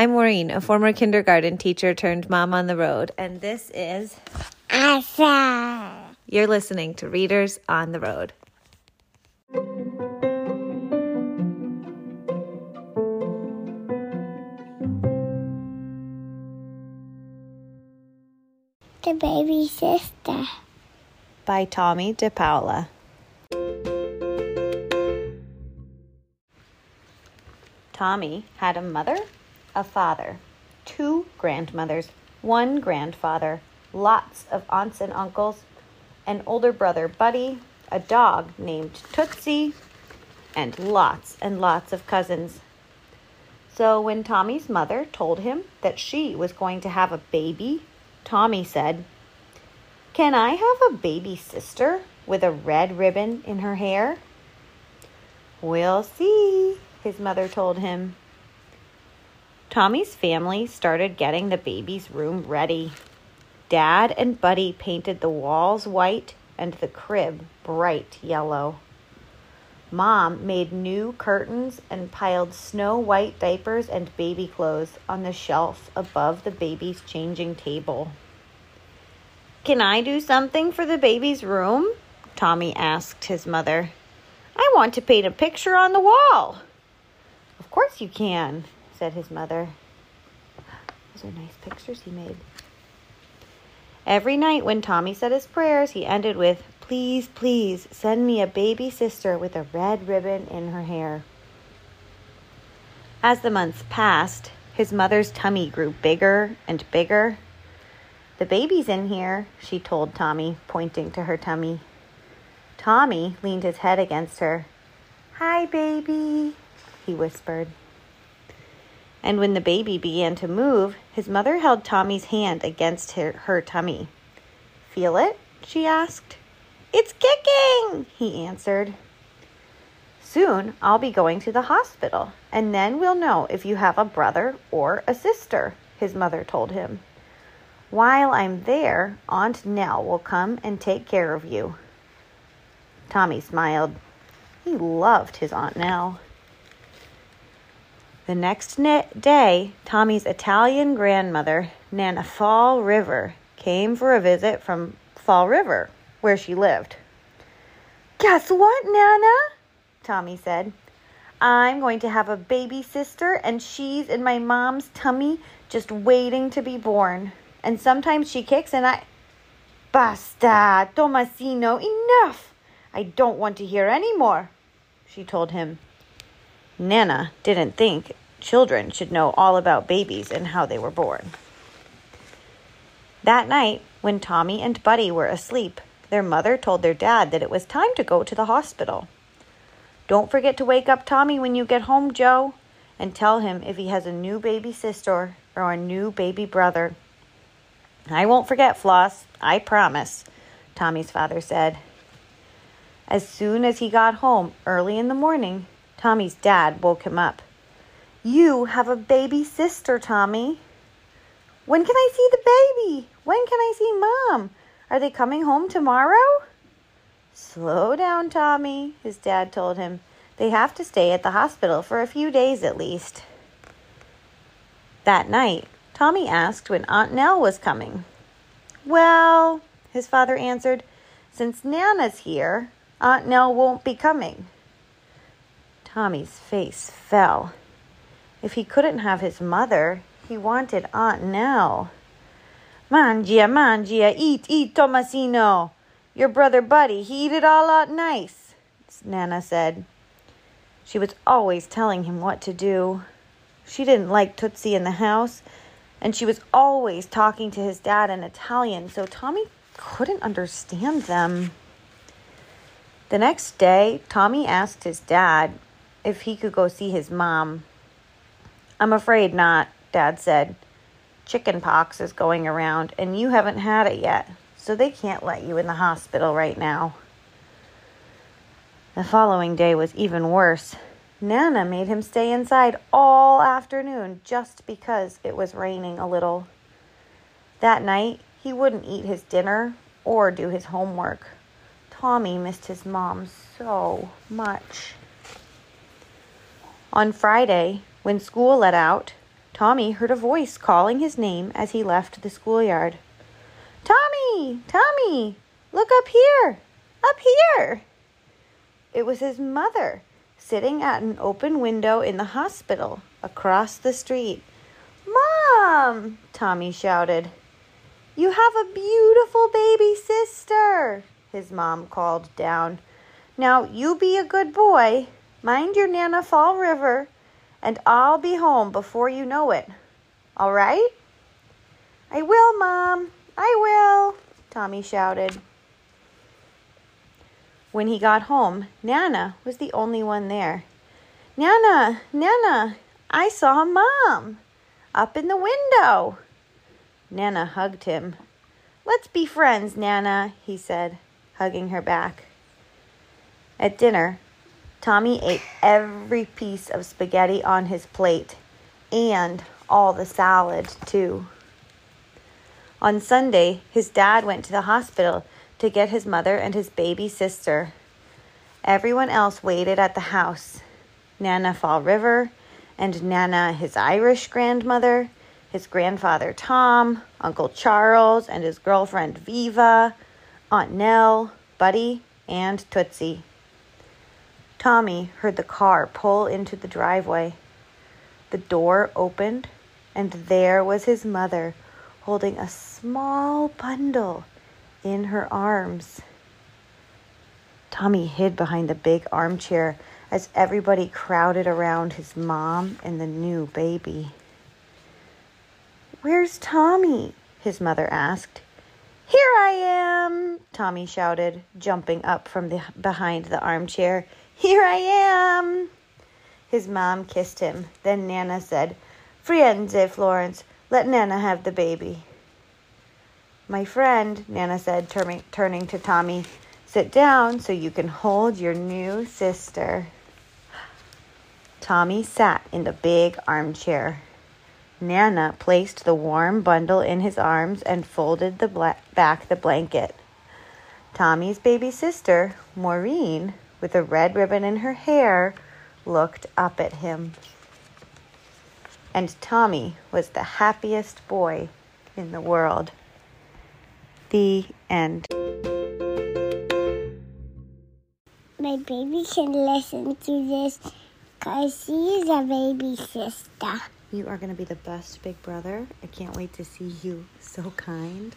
I'm Maureen, a former kindergarten teacher turned mom on the road, and this is Asa. You're listening to Readers on the Road. The baby sister. by Tomie dePaola. Tommy had a mother, a father, two grandmothers, one grandfather, lots of aunts and uncles, an older brother, Buddy, a dog named Tootsie, and lots and lots of cousins. So when Tommy's mother told him that she was going to have a baby, Tommy said, Can I have a baby sister with a red ribbon in her hair? We'll see, his mother told him. Tommy's family started getting the baby's room ready. Dad and Buddy painted the walls white and the crib bright yellow. Mom made new curtains and piled snow white diapers and baby clothes on the shelf above the baby's changing table. Can I do something for the baby's room? Tommy asked his mother. I want to paint a picture on the wall. Of course you can, said his mother. Those are nice pictures he made. Every night when Tommy said his prayers, he ended with, Please, please send me a baby sister with a red ribbon in her hair. As the months passed, his mother's tummy grew bigger and bigger. The baby's in here, she told Tommy, pointing to her tummy. Tommy leaned his head against her. Hi, baby, he whispered. And when the baby began to move, his mother held Tommy's hand against her, her tummy. Feel it? she asked. It's kicking, he answered. Soon I'll be going to the hospital, and then we'll know if you have a brother or a sister, his mother told him. While I'm there, Aunt Nell will come and take care of you. Tommy smiled. He loved his Aunt Nell. The next ne- day, Tommy's Italian grandmother, Nana Fall River, came for a visit from Fall River, where she lived. Guess what, Nana? Tommy said. I'm going to have a baby sister, and she's in my mom's tummy just waiting to be born. And sometimes she kicks, and I. Basta, Tomasino, enough! I don't want to hear any more, she told him. Nana didn't think children should know all about babies and how they were born. That night, when Tommy and Buddy were asleep, their mother told their dad that it was time to go to the hospital. Don't forget to wake up Tommy when you get home, Joe, and tell him if he has a new baby sister or a new baby brother. I won't forget, Floss, I promise, Tommy's father said. As soon as he got home early in the morning, Tommy's dad woke him up. You have a baby sister, Tommy. When can I see the baby? When can I see Mom? Are they coming home tomorrow? Slow down, Tommy, his dad told him. They have to stay at the hospital for a few days at least. That night, Tommy asked when Aunt Nell was coming. Well, his father answered, since Nana's here, Aunt Nell won't be coming. Tommy's face fell. If he couldn't have his mother, he wanted Aunt Nell. Mangia, mangia, eat, eat, Tomasino. Your brother Buddy, he eat it all out nice, Nana said. She was always telling him what to do. She didn't like Tootsie in the house, and she was always talking to his dad in Italian, so Tommy couldn't understand them. The next day, Tommy asked his dad if he could go see his mom. I'm afraid not, Dad said. Chicken pox is going around, and you haven't had it yet, so they can't let you in the hospital right now. The following day was even worse. Nana made him stay inside all afternoon just because it was raining a little. That night, he wouldn't eat his dinner or do his homework. Tommy missed his mom so much. On Friday, when school let out, Tommy heard a voice calling his name as he left the schoolyard. Tommy! Tommy! Look up here! Up here! It was his mother sitting at an open window in the hospital across the street. Mom! Tommy shouted. You have a beautiful baby sister, his mom called down. Now you be a good boy, mind your Nana Fall River, and I'll be home before you know it. All right? I will, Mom. I will, Tommy shouted. When he got home, Nana was the only one there. Nana, Nana, I saw Mom up in the window. Nana hugged him. Let's be friends, Nana, he said, hugging her back. At dinner, Tommy ate every piece of spaghetti on his plate and all the salad, too. On Sunday, his dad went to the hospital to get his mother and his baby sister. Everyone else waited at the house Nana Fall River and Nana, his Irish grandmother, his grandfather Tom, Uncle Charles, and his girlfriend Viva, Aunt Nell, Buddy, and Tootsie. Tommy heard the car pull into the driveway. The door opened, and there was his mother holding a small bundle in her arms. Tommy hid behind the big armchair as everybody crowded around his mom and the new baby. Where's Tommy? his mother asked. Here I am, Tommy shouted, jumping up from the, behind the armchair. Here I am. His mom kissed him. Then Nana said, Frienze, eh, Florence, let Nana have the baby. My friend, Nana said, turning, turning to Tommy, sit down so you can hold your new sister. Tommy sat in the big armchair. Nana placed the warm bundle in his arms and folded the bla- back the blanket. Tommy's baby sister, Maureen, with a red ribbon in her hair, looked up at him. And Tommy was the happiest boy in the world. The end. My baby can listen to this because she is a baby sister. You are going to be the best big brother. I can't wait to see you so kind.